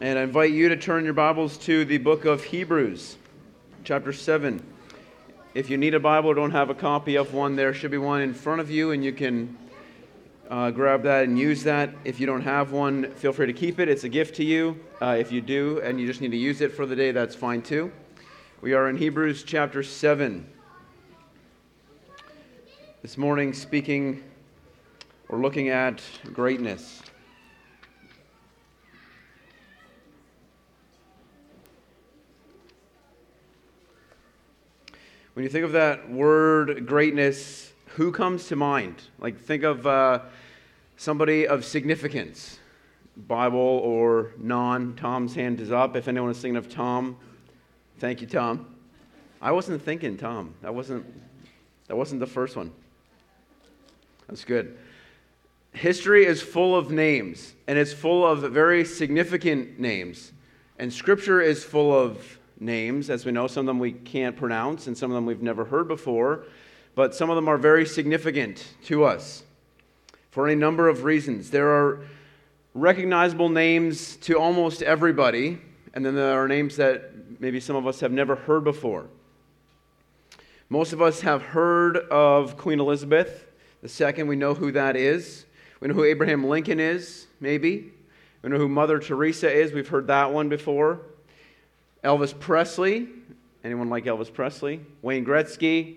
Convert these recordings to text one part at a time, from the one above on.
And I invite you to turn your Bibles to the book of Hebrews, chapter 7. If you need a Bible or don't have a copy of one, there should be one in front of you, and you can uh, grab that and use that. If you don't have one, feel free to keep it. It's a gift to you. Uh, if you do, and you just need to use it for the day, that's fine too. We are in Hebrews chapter 7. This morning, speaking or looking at greatness. When you think of that word greatness, who comes to mind? Like, think of uh, somebody of significance, Bible or non. Tom's hand is up. If anyone is thinking of Tom, thank you, Tom. I wasn't thinking Tom. That wasn't, that wasn't the first one. That's good. History is full of names, and it's full of very significant names. And Scripture is full of names. As we know, some of them we can't pronounce, and some of them we've never heard before, but some of them are very significant to us for a number of reasons. There are recognizable names to almost everybody, and then there are names that maybe some of us have never heard before. Most of us have heard of Queen Elizabeth II. We know who that is. We know who Abraham Lincoln is, maybe. We know who Mother Teresa is. We've heard that one before. Elvis Presley. Anyone like Elvis Presley? Wayne Gretzky,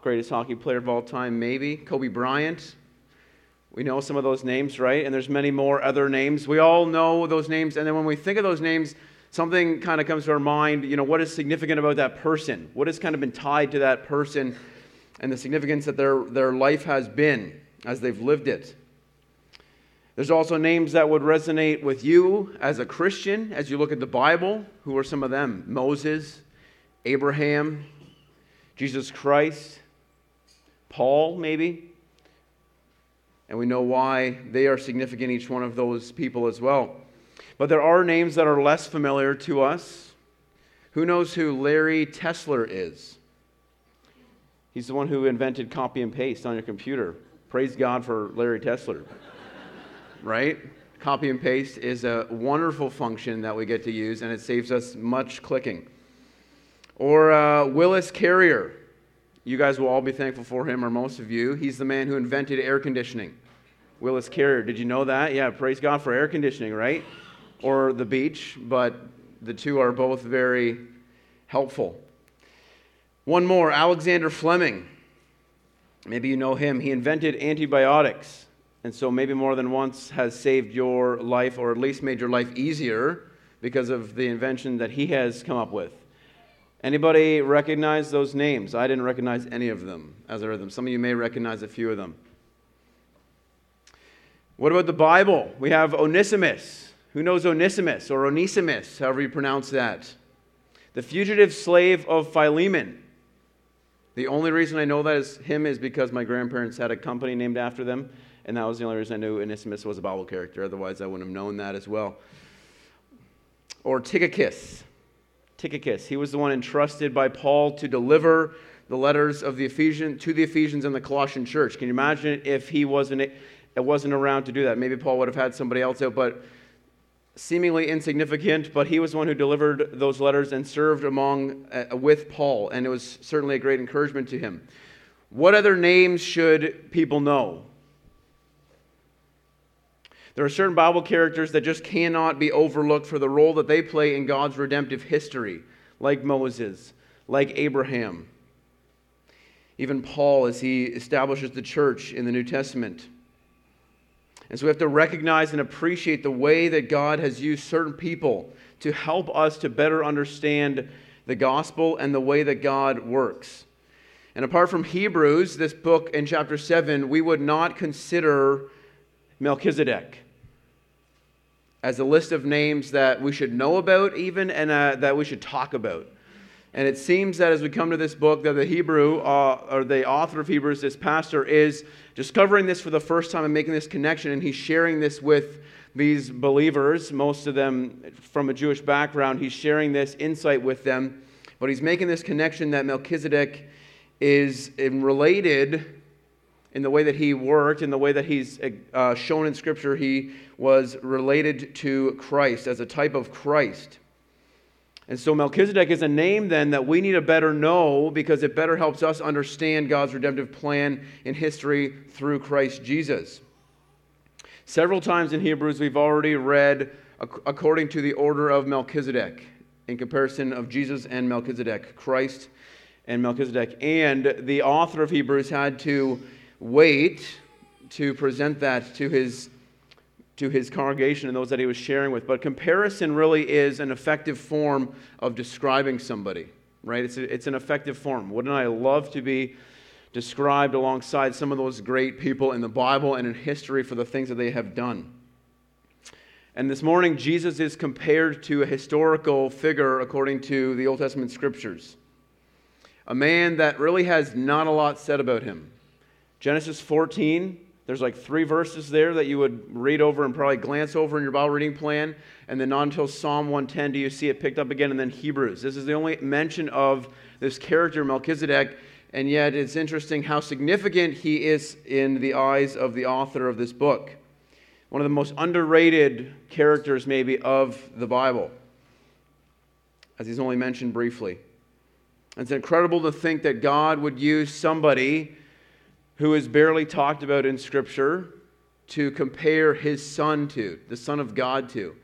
greatest hockey player of all time, maybe. Kobe Bryant. We know some of those names, right? And there's many more other names. We all know those names. And then when we think of those names, something kind of comes to our mind. You know, what is significant about that person? What has kind of been tied to that person and the significance that their, their life has been as they've lived it? There's also names that would resonate with you as a Christian as you look at the Bible. Who are some of them? Moses, Abraham, Jesus Christ, Paul, maybe. And we know why they are significant, each one of those people as well. But there are names that are less familiar to us. Who knows who Larry Tesler is? He's the one who invented copy and paste on your computer. Praise God for Larry Tesler right? Copy and paste is a wonderful function that we get to use, and it saves us much clicking. Or uh, Willis Carrier. You guys will all be thankful for him, or most of you. He's the man who invented air conditioning. Willis Carrier. Did you know that? Yeah, praise God for air conditioning, right? Or the beach, but the two are both very helpful. One more Alexander Fleming. Maybe you know him. He invented antibiotics and so maybe more than once has saved your life or at least made your life easier because of the invention that he has come up with. Anybody recognize those names? I didn't recognize any of them as I read them. Some of you may recognize a few of them. What about the Bible? We have Onesimus. Who knows Onesimus or Onesimus, however you pronounce that? The fugitive slave of Philemon. The only reason I know that is him is because my grandparents had a company named after them and that was the only reason I knew Onesimus was a Bible character. Otherwise, I wouldn't have known that as well. Or Tychicus. Tychicus. He was the one entrusted by Paul to deliver the letters of the Ephesian to the Ephesians and the Colossian church. Can you imagine if he wasn't wasn't around to do that? Maybe Paul would have had somebody else out, but seemingly insignificant, but he was the one who delivered those letters and served among uh, with Paul, and it was certainly a great encouragement to him. What other names should people know? There are certain Bible characters that just cannot be overlooked for the role that they play in God's redemptive history, like Moses, like Abraham, even Paul as he establishes the church in the New Testament. And so we have to recognize and appreciate the way that God has used certain people to help us to better understand the gospel and the way that God works. And apart from Hebrews, this book in chapter 7, we would not consider Melchizedek as a list of names that we should know about, even, and uh, that we should talk about. And it seems that as we come to this book, that the Hebrew, uh, or the author of Hebrews, this pastor, is discovering this for the first time and making this connection, and he's sharing this with these believers, most of them from a Jewish background. He's sharing this insight with them, but he's making this connection that Melchizedek is related in the way that he worked, in the way that he's uh, shown in Scripture, he was related to Christ as a type of Christ. And so Melchizedek is a name then that we need to better know because it better helps us understand God's redemptive plan in history through Christ Jesus. Several times in Hebrews, we've already read according to the order of Melchizedek in comparison of Jesus and Melchizedek, Christ and Melchizedek. And the author of Hebrews had to wait to present that to his to his congregation and those that he was sharing with. But comparison really is an effective form of describing somebody, right? It's, a, it's an effective form. Wouldn't I love to be described alongside some of those great people in the Bible and in history for the things that they have done? And this morning, Jesus is compared to a historical figure according to the Old Testament scriptures. A man that really has not a lot said about him. Genesis 14 there's like three verses there that you would read over and probably glance over in your Bible reading plan. And then not until Psalm 110 do you see it picked up again, and then Hebrews. This is the only mention of this character, Melchizedek. And yet it's interesting how significant he is in the eyes of the author of this book. One of the most underrated characters, maybe, of the Bible, as he's only mentioned briefly. It's incredible to think that God would use somebody who is barely talked about in Scripture to compare his son to, the Son of God to.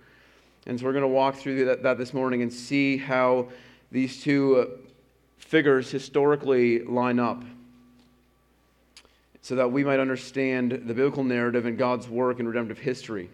And so we're going to walk through that, that this morning and see how these two uh, figures historically line up so that we might understand the biblical narrative and God's work in redemptive history.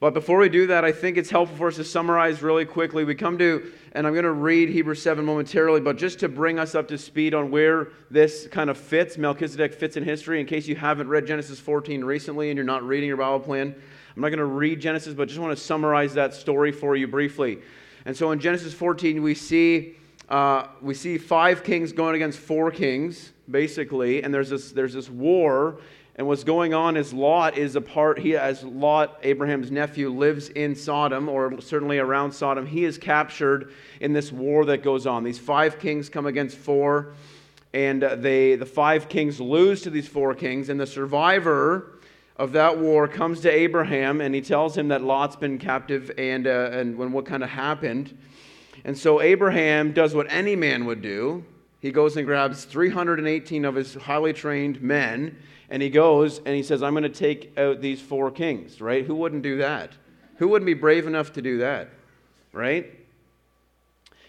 But before we do that, I think it's helpful for us to summarize really quickly. We come to, and I'm going to read Hebrews 7 momentarily, but just to bring us up to speed on where this kind of fits, Melchizedek fits in history, in case you haven't read Genesis 14 recently and you're not reading your Bible plan. I'm not going to read Genesis, but just want to summarize that story for you briefly. And so in Genesis 14, we see, uh, we see five kings going against four kings, basically, and there's this, there's this war and what's going on is Lot is a part, he, as Lot, Abraham's nephew, lives in Sodom, or certainly around Sodom. He is captured in this war that goes on. These five kings come against four, and they, the five kings lose to these four kings, and the survivor of that war comes to Abraham, and he tells him that Lot's been captive and, uh, and when what kind of happened. And so Abraham does what any man would do. He goes and grabs 318 of his highly trained men and he goes and he says, I'm going to take out these four kings, right? Who wouldn't do that? Who wouldn't be brave enough to do that, right?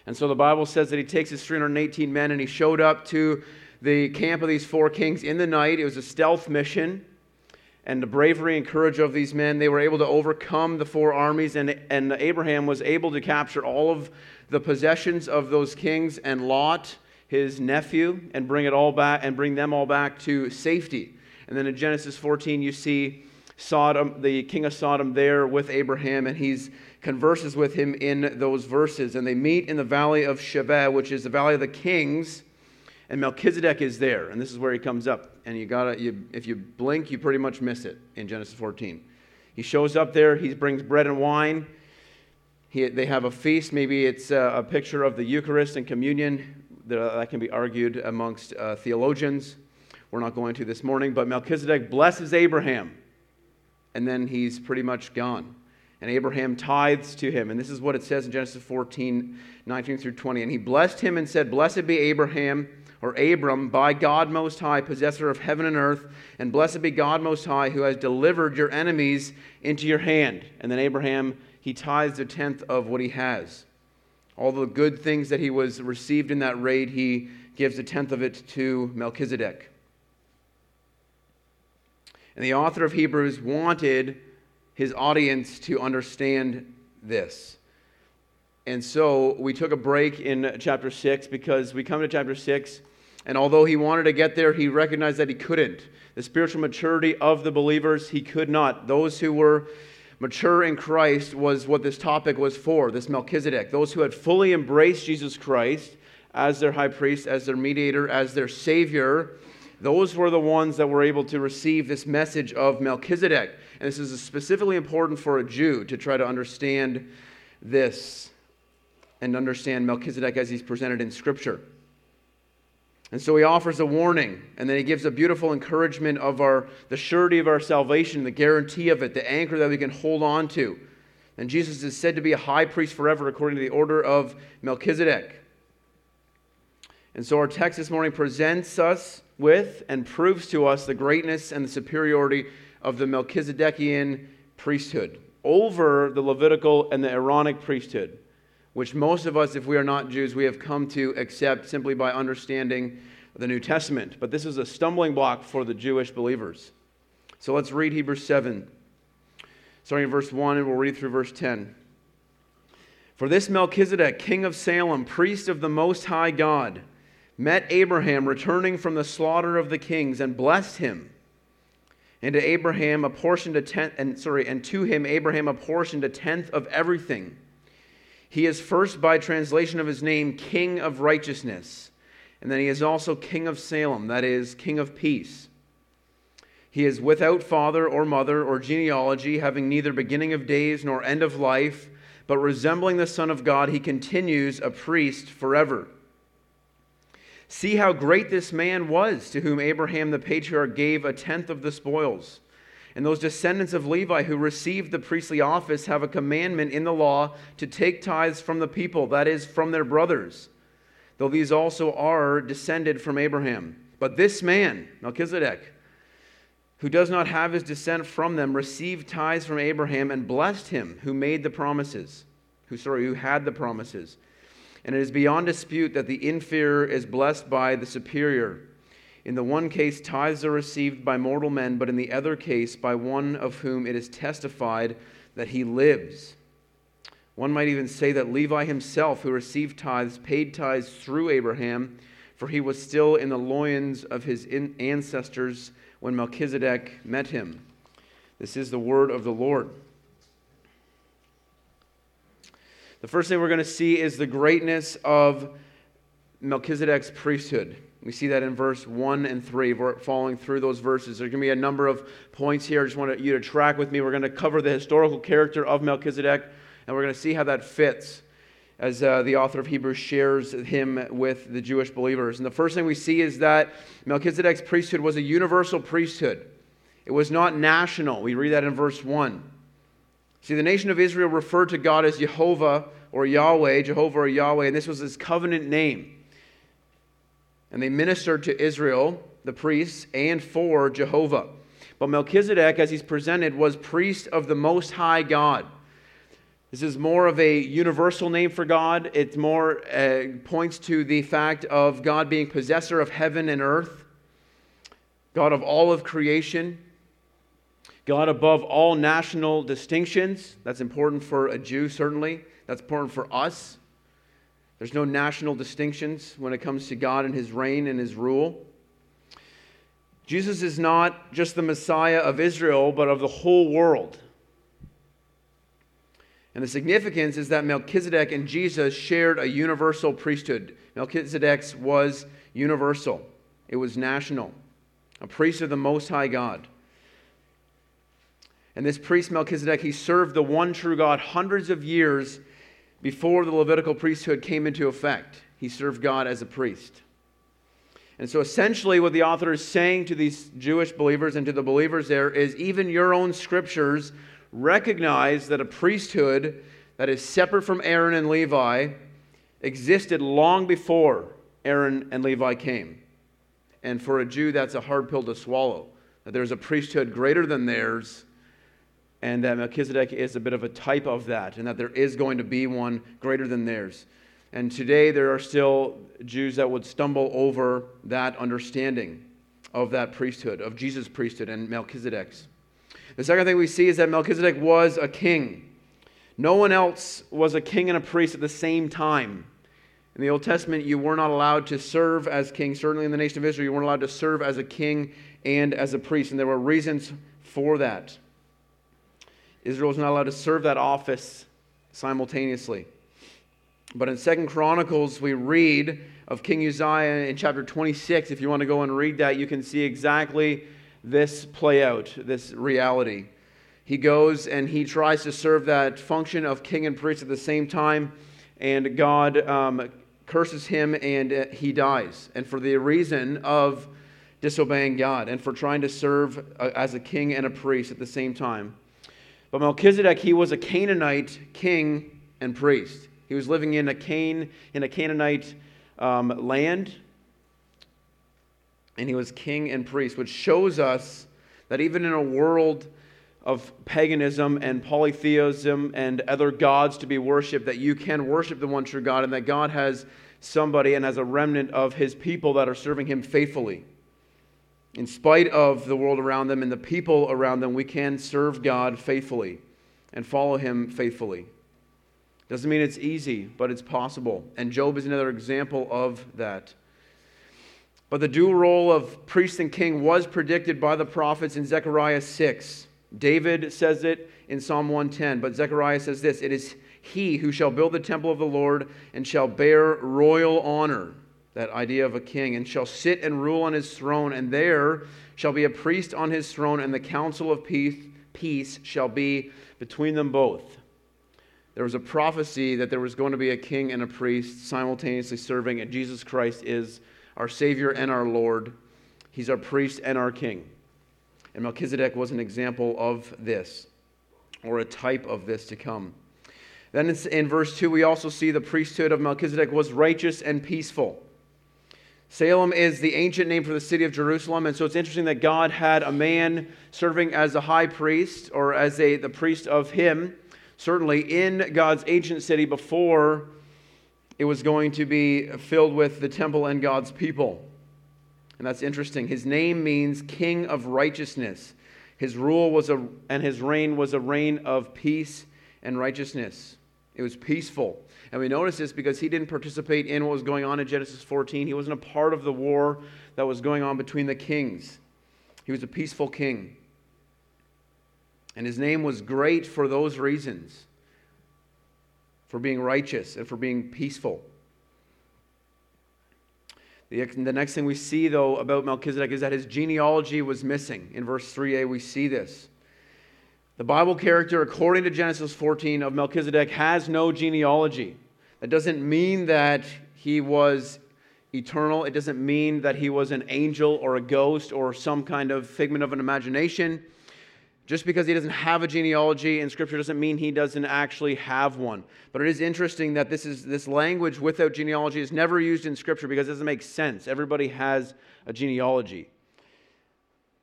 And so the Bible says that he takes his 318 men and he showed up to the camp of these four kings in the night. It was a stealth mission. And the bravery and courage of these men, they were able to overcome the four armies, and, and Abraham was able to capture all of the possessions of those kings and Lot, his nephew, and bring it all back and bring them all back to safety. And then in Genesis 14, you see Sodom, the king of Sodom, there with Abraham, and he converses with him in those verses. And they meet in the valley of Shaveh, which is the valley of the kings. And Melchizedek is there, and this is where he comes up. And you gotta, you, if you blink, you pretty much miss it in Genesis 14. He shows up there. He brings bread and wine. He, they have a feast. Maybe it's a, a, picture of the Eucharist and communion. That can be argued amongst uh, theologians. We're not going to this morning, but Melchizedek blesses Abraham, and then he's pretty much gone. And Abraham tithes to him. And this is what it says in Genesis 14, 19 through 20. And he blessed him and said, Blessed be Abraham, or Abram, by God Most High, possessor of heaven and earth, and blessed be God Most High, who has delivered your enemies into your hand. And then Abraham, he tithes a tenth of what he has. All the good things that he was received in that raid, he gives a tenth of it to Melchizedek. And the author of Hebrews wanted his audience to understand this. And so we took a break in chapter 6 because we come to chapter 6, and although he wanted to get there, he recognized that he couldn't. The spiritual maturity of the believers, he could not. Those who were mature in Christ was what this topic was for, this Melchizedek. Those who had fully embraced Jesus Christ as their high priest, as their mediator, as their savior, those were the ones that were able to receive this message of Melchizedek. And this is specifically important for a Jew to try to understand this and understand Melchizedek as he's presented in Scripture. And so he offers a warning, and then he gives a beautiful encouragement of our, the surety of our salvation, the guarantee of it, the anchor that we can hold on to. And Jesus is said to be a high priest forever according to the order of Melchizedek. And so our text this morning presents us with and proves to us the greatness and the superiority of the Melchizedekian priesthood over the Levitical and the Aaronic priesthood which most of us, if we are not Jews, we have come to accept simply by understanding the New Testament. But this is a stumbling block for the Jewish believers. So let's read Hebrews 7, starting in verse 1, and we'll read through verse 10. For this Melchizedek, king of Salem, priest of the Most High God, met Abraham returning from the slaughter of the kings and blessed him. And to Abraham apportioned a tenth, and sorry, and to him Abraham apportioned a tenth of everything. He is first, by translation of his name, King of Righteousness. And then he is also King of Salem, that is, King of Peace. He is without father or mother or genealogy, having neither beginning of days nor end of life, but resembling the Son of God, he continues a priest forever. See how great this man was, to whom Abraham the patriarch gave a tenth of the spoils. And those descendants of Levi who received the priestly office have a commandment in the law to take tithes from the people, that is, from their brothers, though these also are descended from Abraham. But this man, Melchizedek, who does not have his descent from them, received tithes from Abraham and blessed him who made the promises, who sorry, who had the promises. And it is beyond dispute that the inferior is blessed by the superior. In the one case, tithes are received by mortal men, but in the other case, by one of whom it is testified that he lives. One might even say that Levi himself, who received tithes, paid tithes through Abraham, for he was still in the loins of his ancestors when Melchizedek met him. This is the word of the Lord. The first thing we're going to see is the greatness of Melchizedek's priesthood. We see that in verse 1 and 3. We're following through those verses. There's going to be a number of points here. I just want you to track with me. We're going to cover the historical character of Melchizedek, and we're going to see how that fits as uh, the author of Hebrews shares him with the Jewish believers. And the first thing we see is that Melchizedek's priesthood was a universal priesthood, it was not national. We read that in verse 1. See, the nation of Israel referred to God as Jehovah or Yahweh, Jehovah or Yahweh, and this was his covenant name and they ministered to Israel, the priests, and for Jehovah. But Melchizedek, as he's presented, was priest of the Most High God. This is more of a universal name for God. It more uh, points to the fact of God being possessor of heaven and earth, God of all of creation, God above all national distinctions. That's important for a Jew, certainly. That's important for us. There's no national distinctions when it comes to God and his reign and his rule. Jesus is not just the Messiah of Israel, but of the whole world. And the significance is that Melchizedek and Jesus shared a universal priesthood. Melchizedek's was universal, it was national, a priest of the Most High God. And this priest, Melchizedek, he served the one true God hundreds of years before the Levitical priesthood came into effect. He served God as a priest. And so essentially, what the author is saying to these Jewish believers and to the believers there is even your own scriptures recognize that a priesthood that is separate from Aaron and Levi existed long before Aaron and Levi came. And for a Jew, that's a hard pill to swallow. That there's a priesthood greater than theirs and that Melchizedek is a bit of a type of that, and that there is going to be one greater than theirs. And today there are still Jews that would stumble over that understanding of that priesthood, of Jesus' priesthood and Melchizedek's. The second thing we see is that Melchizedek was a king. No one else was a king and a priest at the same time. In the Old Testament, you were not allowed to serve as king. Certainly in the nation of Israel, you weren't allowed to serve as a king and as a priest. And there were reasons for that. Israel was not allowed to serve that office simultaneously. But in Second Chronicles, we read of King Uzziah in chapter 26. If you want to go and read that, you can see exactly this play out, this reality. He goes and he tries to serve that function of king and priest at the same time, and God um, curses him and uh, he dies. And for the reason of disobeying God and for trying to serve uh, as a king and a priest at the same time. But Melchizedek, he was a Canaanite king and priest. He was living in a Can in a Canaanite um, land, and he was king and priest, which shows us that even in a world of paganism and polytheism and other gods to be worshiped, that you can worship the one true God and that God has somebody and has a remnant of his people that are serving him faithfully. In spite of the world around them and the people around them, we can serve God faithfully and follow him faithfully. Doesn't mean it's easy, but it's possible. And Job is another example of that. But the dual role of priest and king was predicted by the prophets in Zechariah 6. David says it in Psalm 110, but Zechariah says this It is he who shall build the temple of the Lord and shall bear royal honor, that idea of a king, and shall sit and rule on his throne, and there shall be a priest on his throne, and the counsel of peace, peace shall be between them both. There was a prophecy that there was going to be a king and a priest simultaneously serving, and Jesus Christ is our Savior and our Lord. He's our priest and our king. And Melchizedek was an example of this, or a type of this to come. Then in verse 2, we also see the priesthood of Melchizedek was righteous and peaceful. Salem is the ancient name for the city of Jerusalem, and so it's interesting that God had a man serving as a high priest or as a, the priest of him, certainly in God's ancient city before it was going to be filled with the temple and God's people. And that's interesting. His name means King of Righteousness. His rule was a, and his reign was a reign of peace and righteousness. It was peaceful. And we notice this because he didn't participate in what was going on in Genesis 14. He wasn't a part of the war that was going on between the kings. He was a peaceful king. And his name was great for those reasons for being righteous and for being peaceful. The, next thing we see, though, about Melchizedek is that his genealogy was missing. In verse 3a, we see this. The Bible character, according to Genesis 14, of Melchizedek has no genealogy. That doesn't mean that he was eternal. It doesn't mean that he was an angel or a ghost or some kind of figment of an imagination. Just because he doesn't have a genealogy in Scripture doesn't mean he doesn't actually have one. But it is interesting that this, is, this language without genealogy is never used in Scripture because it doesn't make sense. Everybody has a genealogy.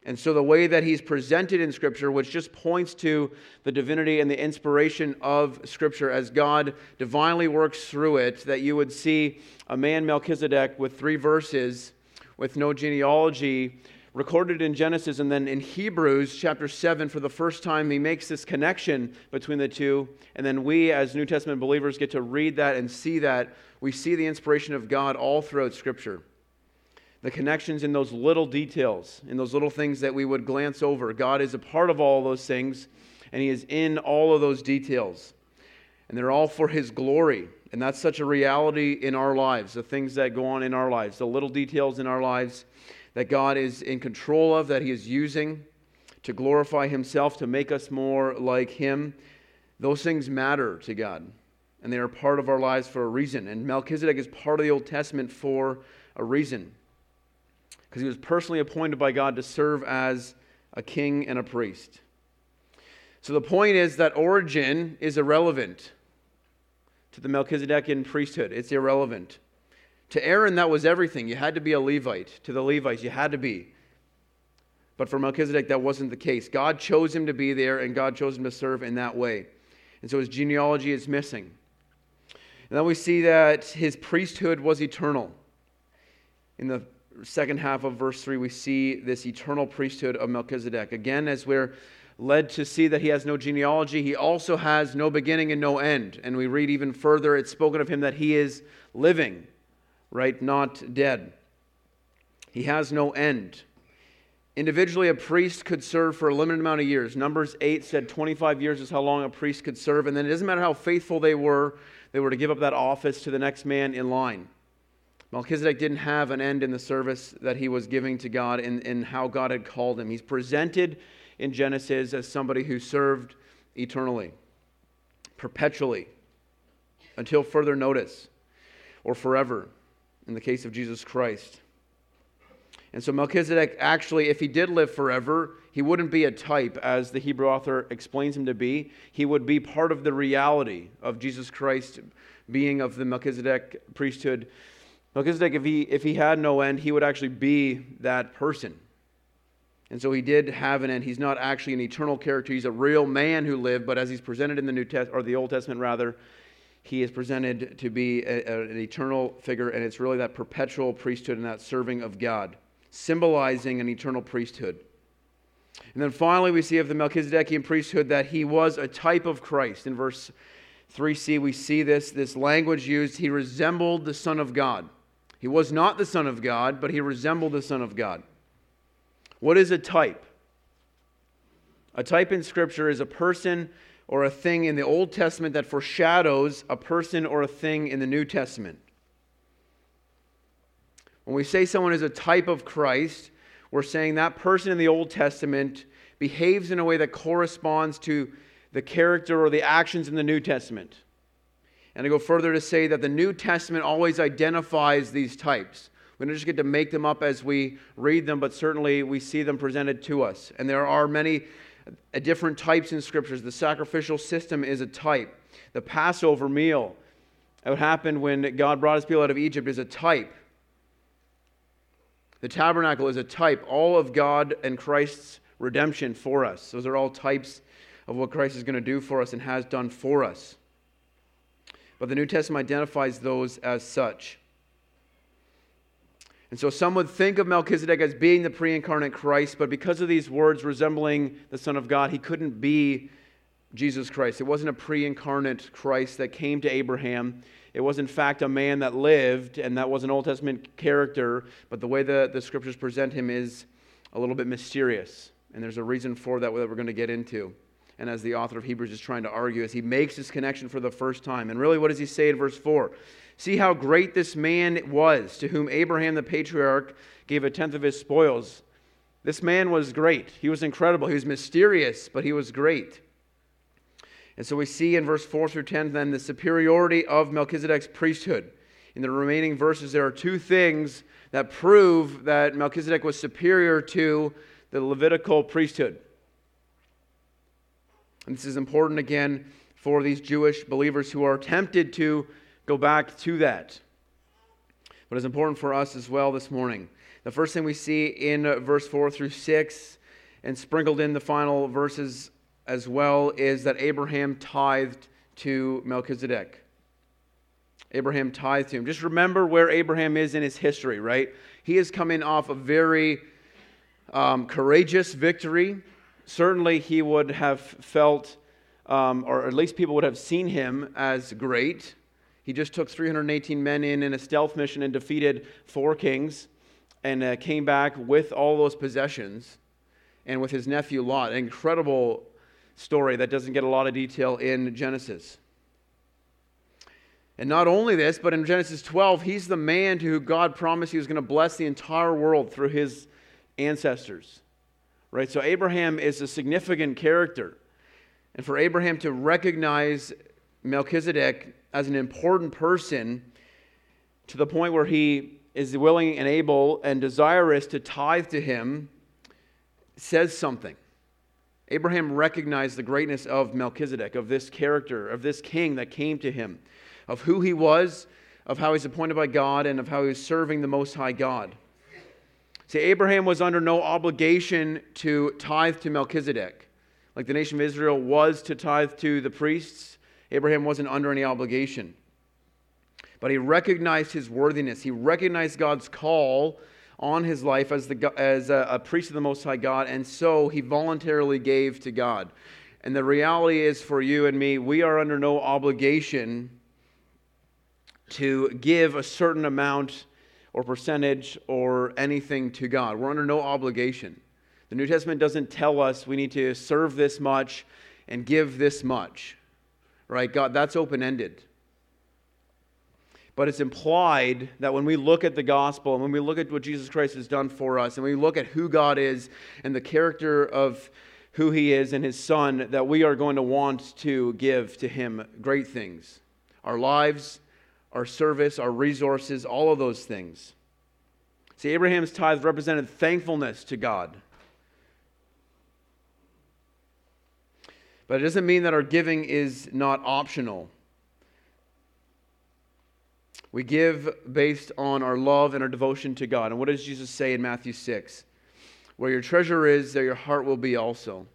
And so the way that he's presented in Scripture, which just points to the divinity and the inspiration of Scripture as God divinely works through it, that you would see a man, Melchizedek, with three verses, with no genealogy, recorded in Genesis and then in Hebrews chapter 7 for the first time he makes this connection between the two. And then we as New Testament believers get to read that and see that. We see the inspiration of God all throughout scripture the connections in those little details in those little things that we would glance over God is a part of all those things and he is in all of those details and they're all for his glory and that's such a reality in our lives the things that go on in our lives the little details in our lives that God is in control of, that He is using to glorify Himself, to make us more like Him, those things matter to God. And they are part of our lives for a reason. And Melchizedek is part of the Old Testament for a reason. Because he was personally appointed by God to serve as a king and a priest. So the point is that origin is irrelevant to the Melchizedekian priesthood. It's irrelevant. To Aaron, that was everything. You had to be a Levite. To the Levites, you had to be. But for Melchizedek, that wasn't the case. God chose him to be there, and God chose him to serve in that way. And so his genealogy is missing. And then we see that his priesthood was eternal. In the second half of verse 3, we see this eternal priesthood of Melchizedek. Again, as we're led to see that he has no genealogy, he also has no beginning and no end. And we read even further, it's spoken of him that he is living right? Not dead. He has no end. Individually, a priest could serve for a limited amount of years. Numbers 8 said 25 years is how long a priest could serve. And then it doesn't matter how faithful they were, they were to give up that office to the next man in line. Melchizedek didn't have an end in the service that he was giving to God in, in how God had called him. He's presented in Genesis as somebody who served eternally, perpetually, until further notice. or forever in the case of Jesus Christ. And so Melchizedek, actually, if he did live forever, he wouldn't be a type, as the Hebrew author explains him to be. He would be part of the reality of Jesus Christ being of the Melchizedek priesthood. Melchizedek, if he, if he had no end, he would actually be that person. And so he did have an end. He's not actually an eternal character. He's a real man who lived, but as he's presented in the New Test or the Old Testament rather, he is presented to be a, a, an eternal figure, and it's really that perpetual priesthood and that serving of God symbolizing an eternal priesthood. And then finally, we see of the Melchizedekian priesthood that he was a type of Christ. In verse 3c, we see this, this language used. He resembled the Son of God. He was not the Son of God, but he resembled the Son of God. What is a type? A type in Scripture is a person or a thing in the Old Testament that foreshadows a person or a thing in the New Testament. When we say someone is a type of Christ, we're saying that person in the Old Testament behaves in a way that corresponds to the character or the actions in the New Testament. And I go further to say that the New Testament always identifies these types. We don't just get to make them up as we read them, but certainly we see them presented to us. And there are many uh, different types in scriptures. The sacrificial system is a type. The Passover meal, that happened when God brought his people out of Egypt, is a type. The tabernacle is a type, all of God and Christ's redemption for us. Those are all types of what Christ is going to do for us and has done for us. But the New Testament identifies those as such. And so some would think of Melchizedek as being the pre incarnate Christ, but because of these words resembling the Son of God, he couldn't be Jesus Christ. It wasn't a pre incarnate Christ that came to Abraham it was, in fact, a man that lived, and that was an Old Testament character, but the way the, the scriptures present him is a little bit mysterious. And there's a reason for that that we're going to get into. And as the author of Hebrews is trying to argue, as he makes this connection for the first time. And really, what does he say in verse 4? See how great this man was, to whom Abraham the patriarch gave a tenth of his spoils. This man was great. He was incredible. He was mysterious, but he was great. And so we see in verse 4 through 10 then the superiority of Melchizedek's priesthood. In the remaining verses, there are two things that prove that Melchizedek was superior to the Levitical priesthood. And this is important again for these Jewish believers who are tempted to go back to that. But it's important for us as well this morning. The first thing we see in verse 4 through 6 and sprinkled in the final verses as well is that Abraham tithed to Melchizedek. Abraham tithed to him. Just remember where Abraham is in his history, right? He is coming off a very um, courageous victory. Certainly, he would have felt, um, or at least people would have seen him as great. He just took 318 men in in a stealth mission and defeated four kings and uh, came back with all those possessions and with his nephew Lot. Incredible story that doesn't get a lot of detail in Genesis. And not only this, but in Genesis 12, he's the man to who God promised he was going to bless the entire world through his ancestors. Right? So Abraham is a significant character. And for Abraham to recognize Melchizedek as an important person to the point where he is willing and able and desirous to tithe to him says something. Abraham recognized the greatness of Melchizedek, of this character, of this king that came to him, of who he was, of how he's appointed by God, and of how he was serving the Most High God. See, Abraham was under no obligation to tithe to Melchizedek. Like the nation of Israel was to tithe to the priests, Abraham wasn't under any obligation. But he recognized his worthiness, he recognized God's call on his life as, the, as a, a priest of the Most High God, and so he voluntarily gave to God. And the reality is for you and me, we are under no obligation to give a certain amount or percentage or anything to God. We're under no obligation. The New Testament doesn't tell us we need to serve this much and give this much. Right? God, that's open ended but it's implied that when we look at the gospel and when we look at what Jesus Christ has done for us and we look at who God is and the character of who he is and his son, that we are going to want to give to him great things our lives, our service, our resources, all of those things. See, Abraham's tithe represented thankfulness to God. But it doesn't mean that our giving is not optional. We give based on our love and our devotion to God. And what does Jesus say in Matthew 6? Where your treasure is, there your heart will be also.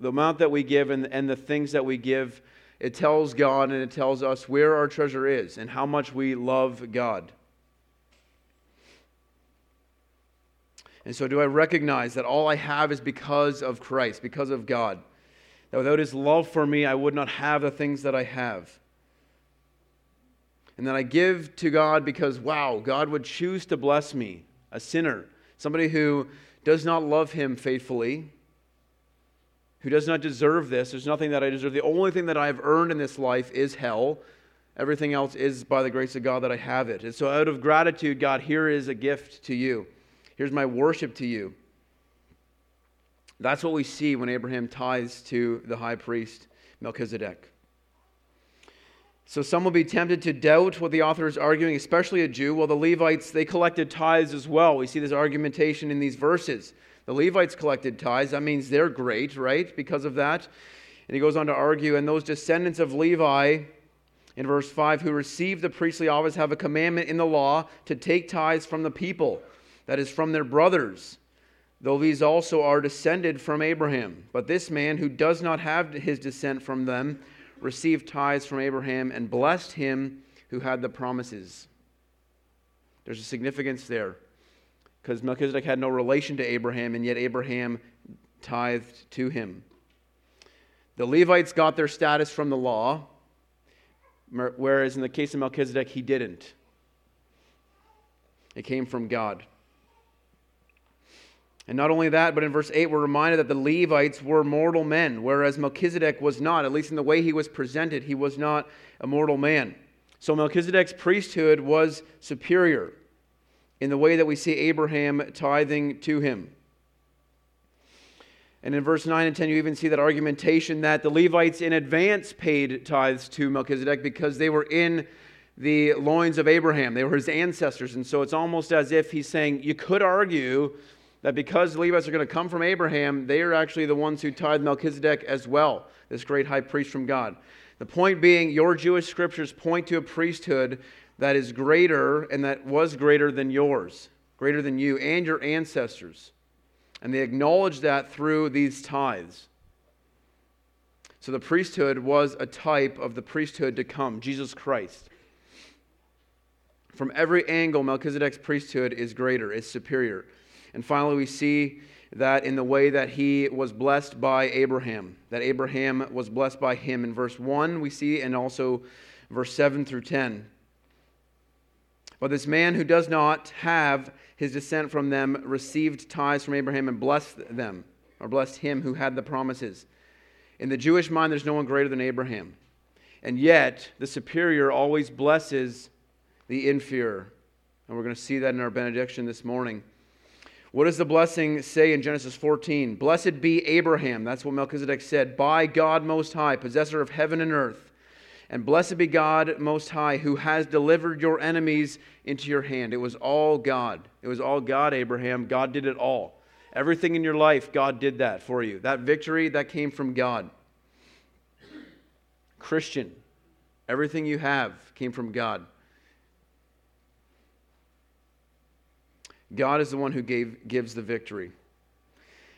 The amount that we give and, and the things that we give, it tells God and it tells us where our treasure is and how much we love God. And so, do I recognize that all I have is because of Christ, because of God? That without His love for me, I would not have the things that I have. And that I give to God because, wow, God would choose to bless me, a sinner, somebody who does not love Him faithfully, who does not deserve this. There's nothing that I deserve. The only thing that I've earned in this life is hell. Everything else is by the grace of God that I have it. And so, out of gratitude, God, here is a gift to you. Here's my worship to you. That's what we see when Abraham tithes to the high priest Melchizedek. So some will be tempted to doubt what the author is arguing, especially a Jew. Well, the Levites, they collected tithes as well. We see this argumentation in these verses. The Levites collected tithes. That means they're great, right? Because of that. And he goes on to argue, and those descendants of Levi, in verse 5, who received the priestly office have a commandment in the law to take tithes from the people, that is, from their brothers, though these also are descended from Abraham. But this man who does not have his descent from them, received tithes from Abraham and blessed him who had the promises. There's a significance there because Melchizedek had no relation to Abraham, and yet Abraham tithed to him. The Levites got their status from the law, whereas in the case of Melchizedek, he didn't. It came from God. And not only that, but in verse 8, we're reminded that the Levites were mortal men, whereas Melchizedek was not. At least in the way he was presented, he was not a mortal man. So Melchizedek's priesthood was superior in the way that we see Abraham tithing to him. And in verse 9 and 10, you even see that argumentation that the Levites in advance paid tithes to Melchizedek because they were in the loins of Abraham. They were his ancestors. And so it's almost as if he's saying, you could argue that because the Levites are going to come from Abraham, they are actually the ones who tithe Melchizedek as well, this great high priest from God. The point being, your Jewish scriptures point to a priesthood that is greater and that was greater than yours, greater than you and your ancestors. And they acknowledge that through these tithes. So the priesthood was a type of the priesthood to come, Jesus Christ. From every angle, Melchizedek's priesthood is greater, is superior. And finally, we see that in the way that he was blessed by Abraham, that Abraham was blessed by him. In verse 1, we see, and also verse 7 through 10. But this man who does not have his descent from them received tithes from Abraham and blessed them, or blessed him who had the promises. In the Jewish mind, there's no one greater than Abraham. And yet, the superior always blesses the inferior. And we're going to see that in our benediction this morning. What does the blessing say in Genesis 14? Blessed be Abraham, that's what Melchizedek said, by God Most High, possessor of heaven and earth. And blessed be God Most High, who has delivered your enemies into your hand. It was all God. It was all God, Abraham. God did it all. Everything in your life, God did that for you. That victory, that came from God. Christian, everything you have came from God. God is the one who gave, gives the victory.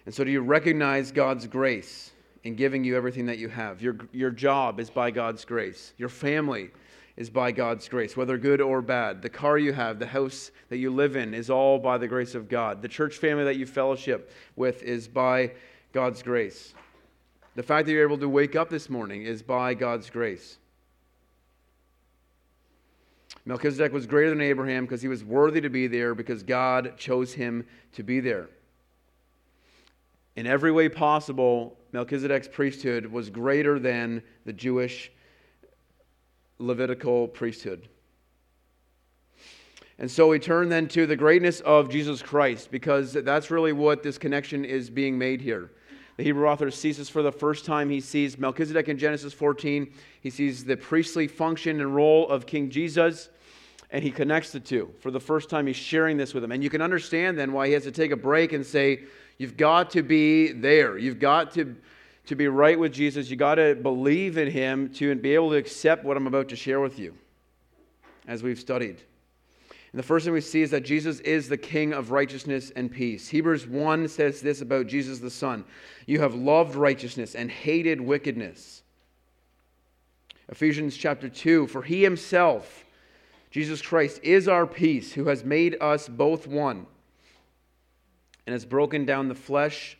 And so, do you recognize God's grace in giving you everything that you have? Your, your job is by God's grace, your family is by God's grace, whether good or bad. The car you have, the house that you live in is all by the grace of God. The church family that you fellowship with is by God's grace. The fact that you're able to wake up this morning is by God's grace. Melchizedek was greater than Abraham because he was worthy to be there because God chose him to be there. In every way possible, Melchizedek's priesthood was greater than the Jewish Levitical priesthood. And so we turn then to the greatness of Jesus Christ because that's really what this connection is being made here. The Hebrew author sees this for the first time. He sees Melchizedek in Genesis 14. He sees the priestly function and role of King Jesus, and he connects the two. For the first time, he's sharing this with him. And you can understand then why he has to take a break and say, You've got to be there. You've got to, to be right with Jesus. You've got to believe in him to be able to accept what I'm about to share with you as we've studied. And the first thing we see is that Jesus is the King of righteousness and peace. Hebrews 1 says this about Jesus the Son You have loved righteousness and hated wickedness. Ephesians chapter 2 For he himself, Jesus Christ, is our peace, who has made us both one and has broken down the flesh,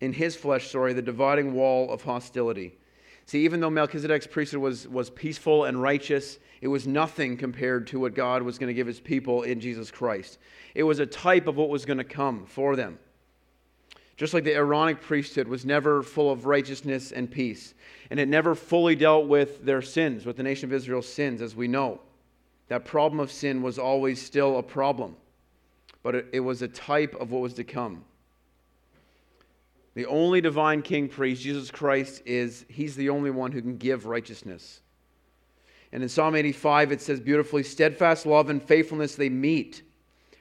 in his flesh, sorry, the dividing wall of hostility. See, even though Melchizedek's priesthood was, was peaceful and righteous, it was nothing compared to what God was going to give his people in Jesus Christ. It was a type of what was going to come for them. Just like the Aaronic priesthood was never full of righteousness and peace, and it never fully dealt with their sins, with the nation of Israel's sins, as we know. That problem of sin was always still a problem, but it, it was a type of what was to come. The only divine king priest, Jesus Christ, is he's the only one who can give righteousness. And in Psalm 85, it says beautifully steadfast love and faithfulness they meet.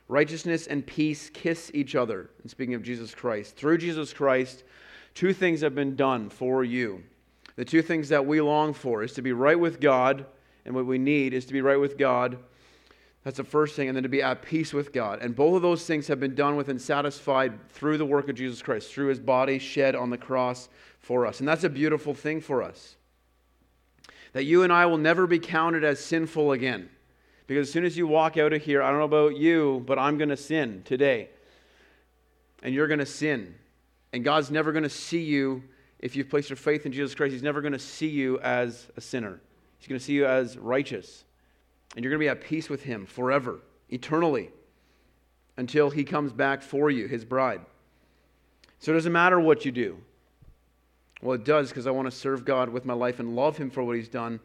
Righteousness and peace kiss each other. And speaking of Jesus Christ, through Jesus Christ, two things have been done for you. The two things that we long for is to be right with God, and what we need is to be right with God. That's the first thing, and then to be at peace with God. And both of those things have been done with and satisfied through the work of Jesus Christ, through his body shed on the cross for us. And that's a beautiful thing for us that you and I will never be counted as sinful again. Because as soon as you walk out of here, I don't know about you, but I'm going to sin today. And you're going to sin. And God's never going to see you, if you've placed your faith in Jesus Christ, He's never going to see you as a sinner. He's going to see you as righteous. And you're going to be at peace with Him forever, eternally, until He comes back for you, His bride. So it doesn't matter what you do. Well, it does because I want to serve God with my life and love Him for what He's done.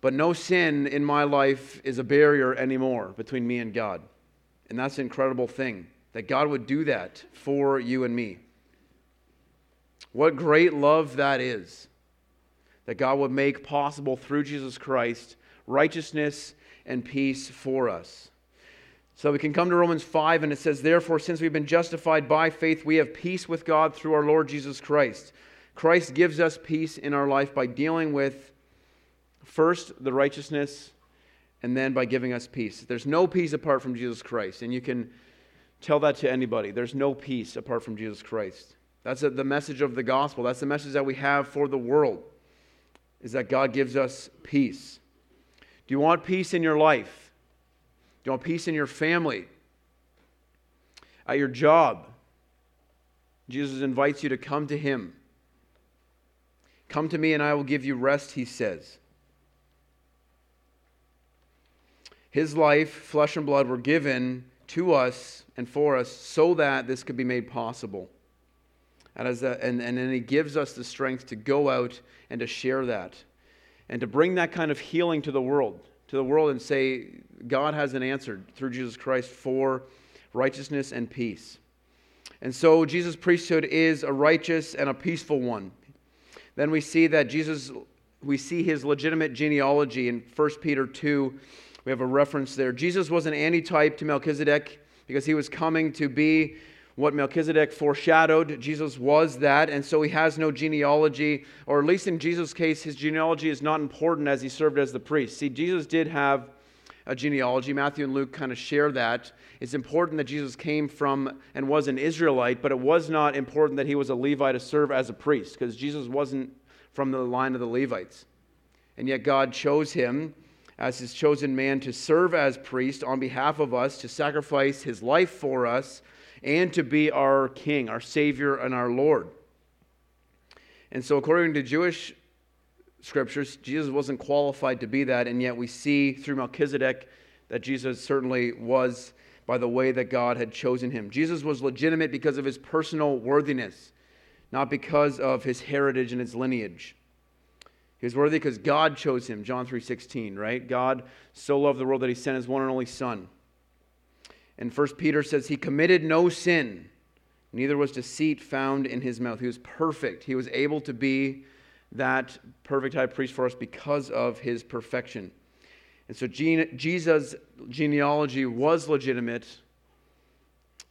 But no sin in my life is a barrier anymore between me and God. And that's an incredible thing that God would do that for you and me. What great love that is. That God would make possible through Jesus Christ righteousness and peace for us. So we can come to Romans 5, and it says, Therefore, since we've been justified by faith, we have peace with God through our Lord Jesus Christ Christ gives us peace in our life by dealing with first the righteousness and then by giving us peace. There's no peace apart from Jesus Christ. And you can tell that to anybody. There's no peace apart from Jesus Christ. That's the message of the gospel. That's the message that we have for the world is that God gives us peace. Do you want peace in your life? Do you want peace in your family? At your job? Jesus invites you to come to him Come to me and I will give you rest, he says. His life, flesh and blood, were given to us and for us so that this could be made possible. And, as a, and, and then he gives us the strength to go out and to share that and to bring that kind of healing to the world, to the world and say, God has an answer through Jesus Christ for righteousness and peace. And so Jesus' priesthood is a righteous and a peaceful one. Then we see that Jesus, we see his legitimate genealogy in 1 Peter 2. We have a reference there. Jesus was an antitype to Melchizedek because he was coming to be what Melchizedek foreshadowed. Jesus was that, and so he has no genealogy, or at least in Jesus' case, his genealogy is not important as he served as the priest. See, Jesus did have a genealogy. Matthew and Luke kind of share that. It's important that Jesus came from and was an Israelite, but it was not important that he was a Levite to serve as a priest because Jesus wasn't from the line of the Levites. And yet God chose him as his chosen man to serve as priest on behalf of us, to sacrifice his life for us, and to be our king, our savior, and our Lord. And so, according to Jewish scriptures, Jesus wasn't qualified to be that, and yet we see through Melchizedek that Jesus certainly was by the way that God had chosen him. Jesus was legitimate because of his personal worthiness, not because of his heritage and his lineage. He was worthy because God chose him, John 3:16, right? God so loved the world that he sent his one and only son. And 1 Peter says he committed no sin. Neither was deceit found in his mouth. He was perfect. He was able to be that perfect high priest for us because of his perfection. And so Jesus' genealogy was legitimate,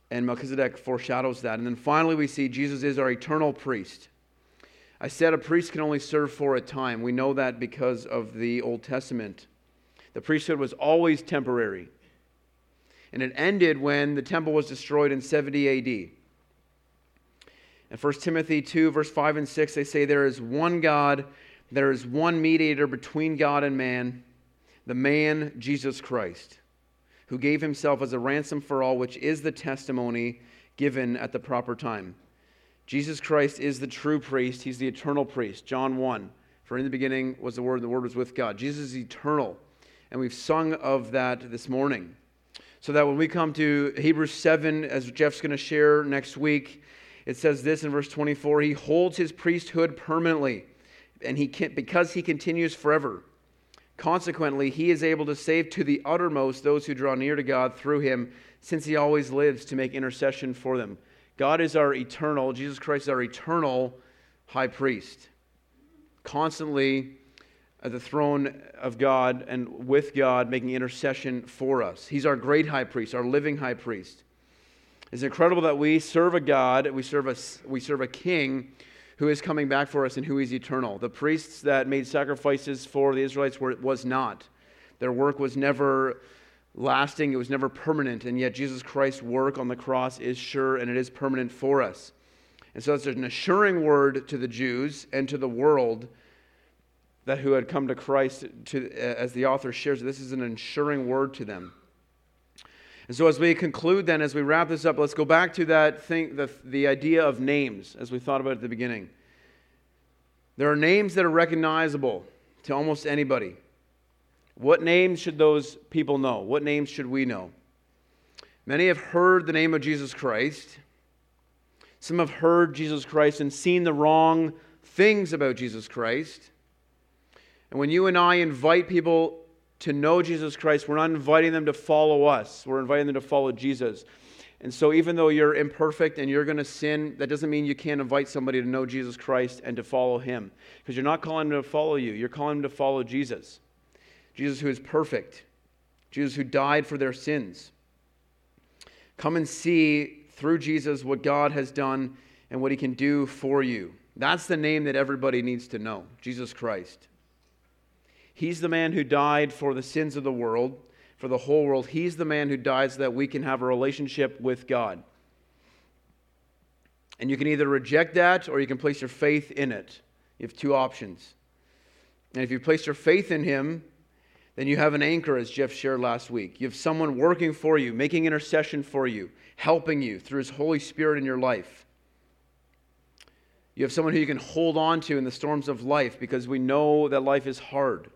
and Melchizedek foreshadows that. And then finally, we see Jesus is our eternal priest. I said a priest can only serve for a time. We know that because of the Old Testament. The priesthood was always temporary. And it ended when the temple was destroyed in 70 AD. In 1 Timothy 2, verse 5 and 6, they say, There is one God, there is one mediator between God and man, the man Jesus Christ, who gave himself as a ransom for all, which is the testimony given at the proper time. Jesus Christ is the true priest, he's the eternal priest. John 1. For in the beginning was the Word, and the Word was with God. Jesus is eternal. And we've sung of that this morning. So that when we come to Hebrews 7, as Jeff's going to share next week, it says this in verse 24 He holds his priesthood permanently, and he can, because he continues forever. Consequently, he is able to save to the uttermost those who draw near to God through him, since he always lives to make intercession for them. God is our eternal, Jesus Christ is our eternal high priest, constantly at the throne of God and with God making intercession for us. He's our great high priest, our living high priest. It's incredible that we serve a God, we serve a, we serve a king who is coming back for us and who is eternal. The priests that made sacrifices for the Israelites were, was not. Their work was never lasting, it was never permanent, and yet Jesus Christ's work on the cross is sure and it is permanent for us. And so it's an assuring word to the Jews and to the world that who had come to Christ, to, uh, as the author shares, this is an assuring word to them. And so, as we conclude, then, as we wrap this up, let's go back to that thing, the, the idea of names, as we thought about at the beginning. There are names that are recognizable to almost anybody. What names should those people know? What names should we know? Many have heard the name of Jesus Christ. Some have heard Jesus Christ and seen the wrong things about Jesus Christ. And when you and I invite people to know Jesus Christ, we're not inviting them to follow us, we're inviting them to follow Jesus. And so, even though you're imperfect and you're going to sin, that doesn't mean you can't invite somebody to know Jesus Christ and to follow him. Because you're not calling them to follow you, you're calling them to follow Jesus. Jesus, who is perfect, Jesus, who died for their sins. Come and see through Jesus what God has done and what he can do for you. That's the name that everybody needs to know Jesus Christ. He's the man who died for the sins of the world, for the whole world. He's the man who died so that we can have a relationship with God. And you can either reject that or you can place your faith in it. You have two options. And if you place your faith in Him, then you have an anchor, as Jeff shared last week. You have someone working for you, making intercession for you, helping you through His Holy Spirit in your life. You have someone who you can hold on to in the storms of life because we know that life is hard.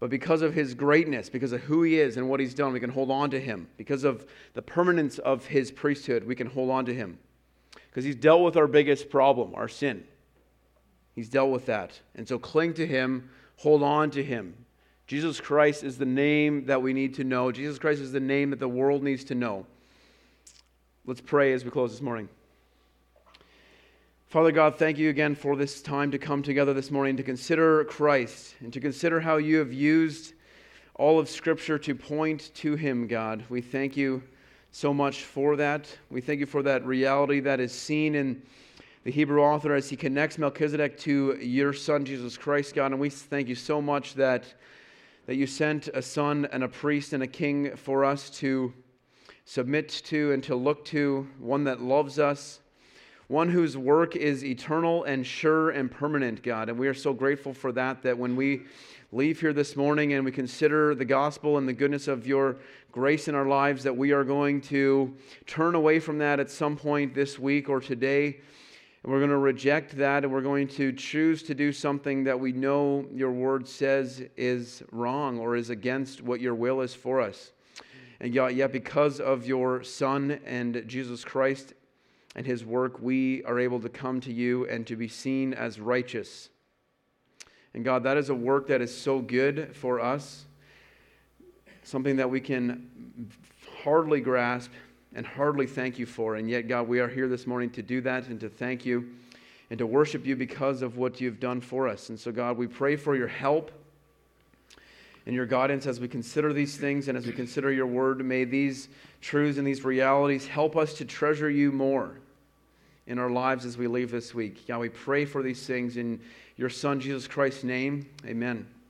But because of his greatness, because of who he is and what he's done, we can hold on to him. Because of the permanence of his priesthood, we can hold on to him. Because he's dealt with our biggest problem, our sin. He's dealt with that. And so cling to him, hold on to him. Jesus Christ is the name that we need to know. Jesus Christ is the name that the world needs to know. Let's pray as we close this morning. Father God, thank you again for this time to come together this morning to consider Christ and to consider how you have used all of Scripture to point to Him, God. We thank you so much for that. We thank you for that reality that is seen in the Hebrew author as he connects Melchizedek to your Son, Jesus Christ, God. And we thank you so much that, that you sent a son and a priest and a king for us to submit to and to look to, one that loves us one whose work is eternal and sure and permanent, God. And we are so grateful for that, that when we leave here this morning and we consider the gospel and the goodness of your grace in our lives, that we are going to turn away from that at some point this week or today. And we're going to reject that and we're going to choose to do something that we know your word says is wrong or is against what your will is for us. And yet, because of your Son and Jesus Christ and his work, we are able to come to you and to be seen as righteous. And God, that is a work that is so good for us, something that we can hardly grasp and hardly thank you for. And yet, God, we are here this morning to do that and to thank you and to worship you because of what you've done for us. And so, God, we pray for your help and your guidance as we consider these things and as we consider your word. May these truths and these realities help us to treasure you more in our lives as we leave this week. God, we pray for these things in your Son, Jesus Christ's name. Amen.